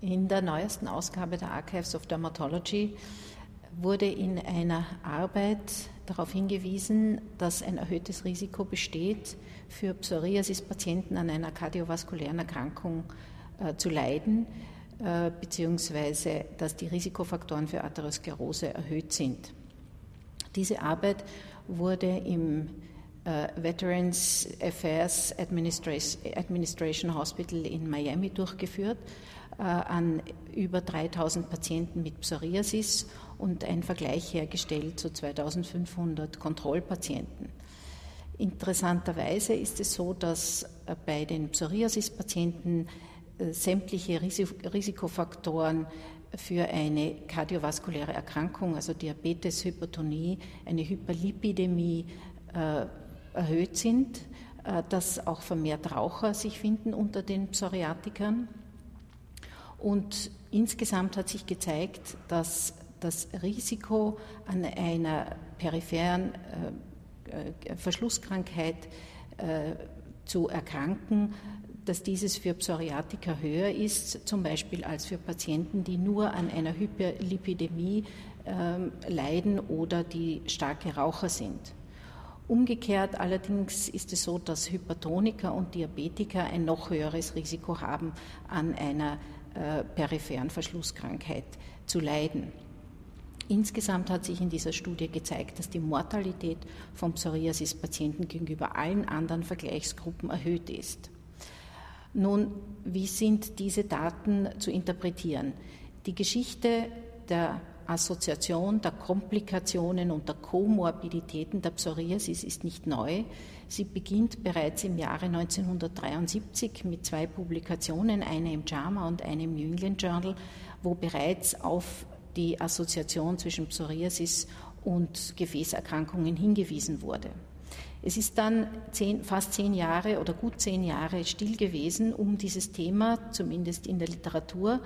In der neuesten Ausgabe der Archives of Dermatology wurde in einer Arbeit darauf hingewiesen, dass ein erhöhtes Risiko besteht, für Psoriasis-Patienten an einer kardiovaskulären Erkrankung äh, zu leiden, äh, beziehungsweise dass die Risikofaktoren für Atherosklerose erhöht sind. Diese Arbeit wurde im äh, Veterans Affairs Administration Hospital in Miami durchgeführt an über 3000 Patienten mit Psoriasis und ein Vergleich hergestellt zu 2500 Kontrollpatienten. Interessanterweise ist es so, dass äh, bei den Psoriasis-Patienten sämtliche Risikofaktoren für eine kardiovaskuläre Erkrankung, also Diabetes, Hypertonie, eine Hyperlipidämie erhöht sind, dass auch vermehrt Raucher sich finden unter den Psoriatikern und insgesamt hat sich gezeigt, dass das Risiko an einer peripheren äh, äh, Verschlusskrankheit äh, zu erkranken, dass dieses für Psoriatiker höher ist, zum Beispiel als für Patienten, die nur an einer Hyperlipidämie ähm, leiden oder die starke Raucher sind. Umgekehrt allerdings ist es so, dass Hypertoniker und Diabetiker ein noch höheres Risiko haben, an einer äh, peripheren Verschlusskrankheit zu leiden. Insgesamt hat sich in dieser Studie gezeigt, dass die Mortalität von Psoriasis-Patienten gegenüber allen anderen Vergleichsgruppen erhöht ist. Nun, wie sind diese Daten zu interpretieren? Die Geschichte der Assoziation der Komplikationen und der Komorbiditäten der Psoriasis ist nicht neu. Sie beginnt bereits im Jahre 1973 mit zwei Publikationen, eine im JAMA und eine im New England Journal, wo bereits auf die Assoziation zwischen Psoriasis und Gefäßerkrankungen hingewiesen wurde. Es ist dann zehn, fast zehn Jahre oder gut zehn Jahre still gewesen um dieses Thema, zumindest in der Literatur.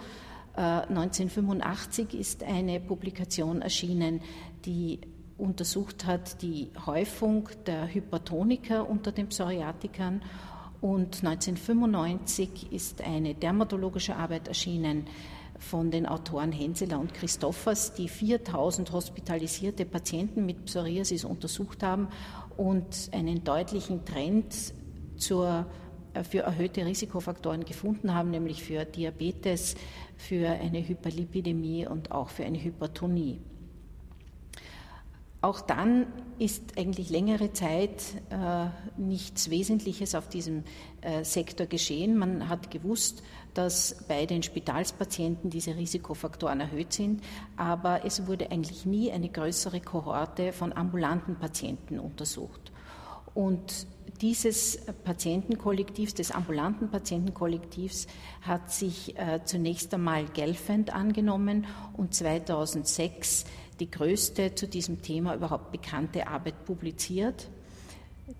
1985 äh, ist eine Publikation erschienen, die untersucht hat die Häufung der Hypertoniker unter den Psoriatikern. Und 1995 ist eine dermatologische Arbeit erschienen von den Autoren Henseler und Christophers, die 4000 hospitalisierte Patienten mit Psoriasis untersucht haben und einen deutlichen Trend zur für erhöhte Risikofaktoren gefunden haben, nämlich für Diabetes, für eine Hyperlipidämie und auch für eine Hypertonie. Auch dann ist eigentlich längere Zeit äh, nichts Wesentliches auf diesem äh, Sektor geschehen. Man hat gewusst, dass bei den Spitalspatienten diese Risikofaktoren erhöht sind, aber es wurde eigentlich nie eine größere Kohorte von ambulanten Patienten untersucht. Und dieses Patientenkollektivs, des ambulanten Patientenkollektivs, hat sich äh, zunächst einmal Gelfand angenommen und 2006 die größte zu diesem Thema überhaupt bekannte Arbeit publiziert.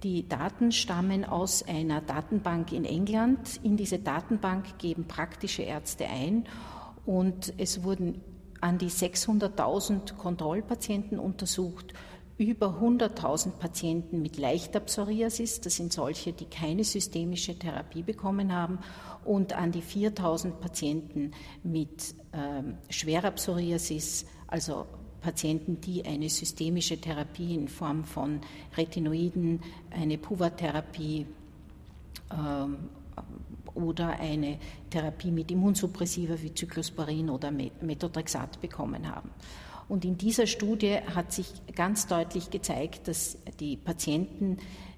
Die Daten stammen aus einer Datenbank in England. In diese Datenbank geben praktische Ärzte ein und es wurden an die 600.000 Kontrollpatienten untersucht über 100.000 Patienten mit leichter Psoriasis, das sind solche, die keine systemische Therapie bekommen haben, und an die 4.000 Patienten mit ähm, schwerer Psoriasis, also Patienten, die eine systemische Therapie in Form von Retinoiden, eine Puva-Therapie ähm, oder eine Therapie mit Immunsuppressiva wie Cyclosporin oder Methotrexat bekommen haben. Und in dieser Studie hat sich ganz deutlich gezeigt, dass die Patienten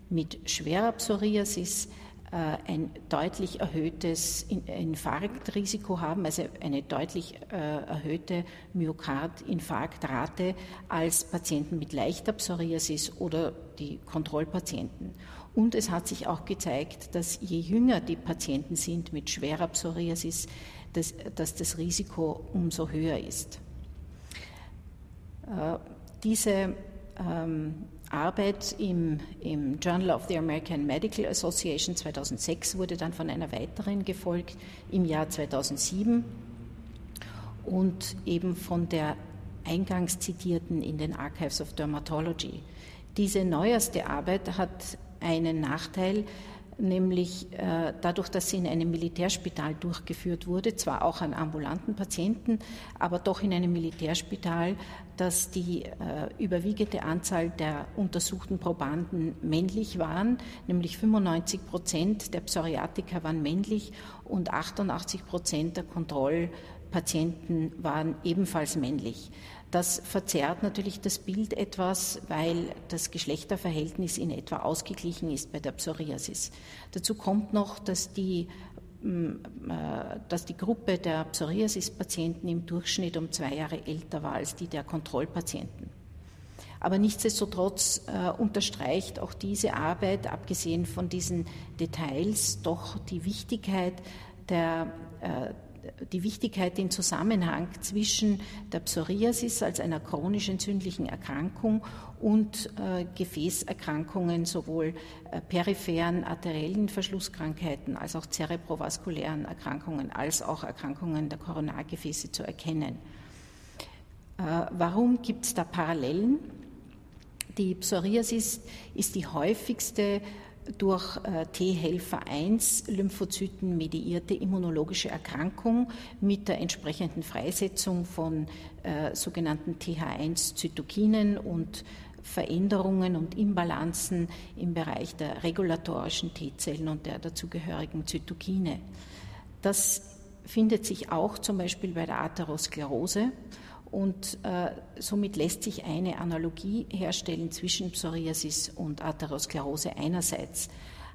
mit schwerer Psoriasis äh, ein deutlich erhöhtes Infarktrisiko haben, also eine deutlich äh, erhöhte Myokardinfarktrate als Patienten mit leichter Psoriasis oder die Kontrollpatienten. Und es hat sich auch gezeigt, dass je jünger die Patienten sind mit schwerer Psoriasis, dass, dass das Risiko umso höher ist. Äh, diese ähm, Arbeit im, im, Journal of the American Medical Association 2006 wurde dann von einer weiteren gefolgt im Jahr 2007 und eben von der eingangs zitierten in den Archives of Dermatology. Diese neueste Arbeit hat einen Nachteil, nämlich äh, dadurch, dass sie in einem Militärspital durchgeführt wurde, zwar auch an ambulanten Patienten, aber doch in einem Militärspital, dass die äh, überwiegende Anzahl der untersuchten Probanden männlich waren, nämlich 95 Prozent der Psoriatiker waren männlich und 88 Prozent der Kontrollpatienten waren ebenfalls männlich. Das verzerrt natürlich das Bild etwas, weil das Geschlechterverhältnis in etwa ausgeglichen ist bei der Psoriasis. Dazu kommt noch, dass die, mm, äh, dass die Gruppe der Psoriasis-Patienten im Durchschnitt um zwei Jahre älter war als die der Kontrollpatienten. Aber nichtsdestotrotz äh, unterstreicht auch diese Arbeit, abgesehen von diesen Details, doch die Wichtigkeit der, äh, die Wichtigkeit, den Zusammenhang zwischen der Psoriasis als einer chronisch entzündlichen Erkrankung und äh, Gefäßerkrankungen, sowohl äh, peripheren arteriellen Verschlusskrankheiten als auch zerebrovaskulären Erkrankungen, als auch Erkrankungen der Koronargefäße zu erkennen. Äh, warum gibt es da Parallelen? Die Psoriasis ist die häufigste durch äh, T-Helfer 1 Lymphozyten mediierte immunologische Erkrankung mit der entsprechenden Freisetzung von äh, sogenannten TH1-Zytokinen und Veränderungen und Imbalanzen im Bereich der regulatorischen T-Zellen und der dazugehörigen Zytokine. Das findet sich auch zum Beispiel bei der Atherosklerose und äh, somit lässt sich eine Analogie herstellen zwischen Psoriasis und Atherosklerose einerseits.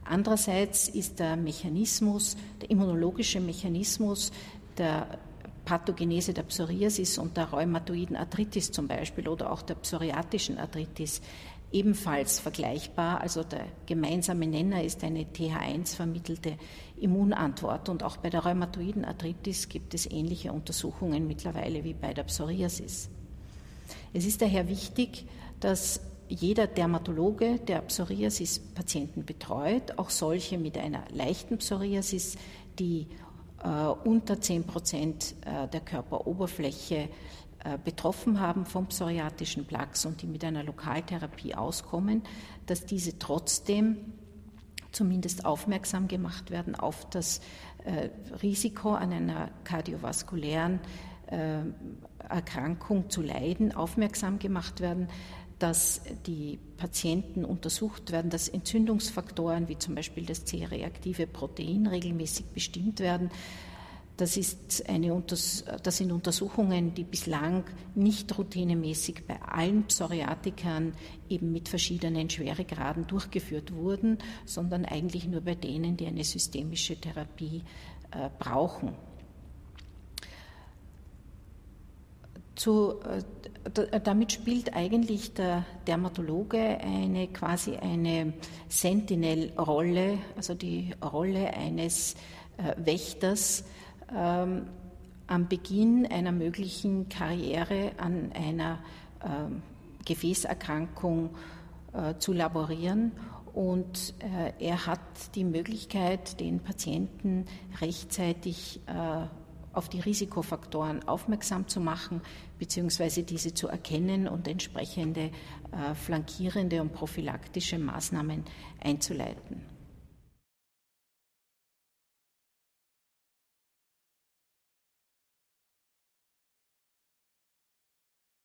Andererseits ist der Mechanismus, der immunologische Mechanismus der Pathogenese der Psoriasis und der rheumatoiden Arthritis zum Beispiel oder auch der psoriatischen Arthritis ebenfalls vergleichbar. Also der gemeinsame Nenner ist eine TH1 vermittelte Immunantwort. Und auch bei der rheumatoiden Arthritis gibt es ähnliche Untersuchungen mittlerweile wie bei der Psoriasis. Es ist daher wichtig, dass jeder Dermatologe, der Psoriasis-Patienten betreut, auch solche mit einer leichten Psoriasis, die äh, unter 10 Prozent äh, der Körperoberfläche betroffen haben vom psoriatischen Plaques und die mit einer Lokaltherapie auskommen, dass diese trotzdem zumindest aufmerksam gemacht werden auf das äh, Risiko an einer kardiovaskulären äh, Erkrankung zu leiden, aufmerksam gemacht werden, dass die Patienten untersucht werden, dass Entzündungsfaktoren wie zum Beispiel das C-reaktive Protein regelmäßig bestimmt werden, das, ist eine, das sind Untersuchungen, die bislang nicht routinemäßig bei allen Psoriatikern eben mit verschiedenen Schweregraden durchgeführt wurden, sondern eigentlich nur bei denen, die eine systemische Therapie äh, brauchen. Zu, äh, damit spielt eigentlich der Dermatologe eine quasi eine Sentinel-Rolle, also die Rolle eines äh, Wächters, ähm, am Beginn einer möglichen Karriere an einer ähm, Gefäßerkrankung äh, zu laborieren. Und äh, er hat die Möglichkeit, den Patienten rechtzeitig äh, auf die Risikofaktoren aufmerksam zu machen, beziehungsweise diese zu erkennen und entsprechende äh, flankierende und prophylaktische Maßnahmen einzuleiten.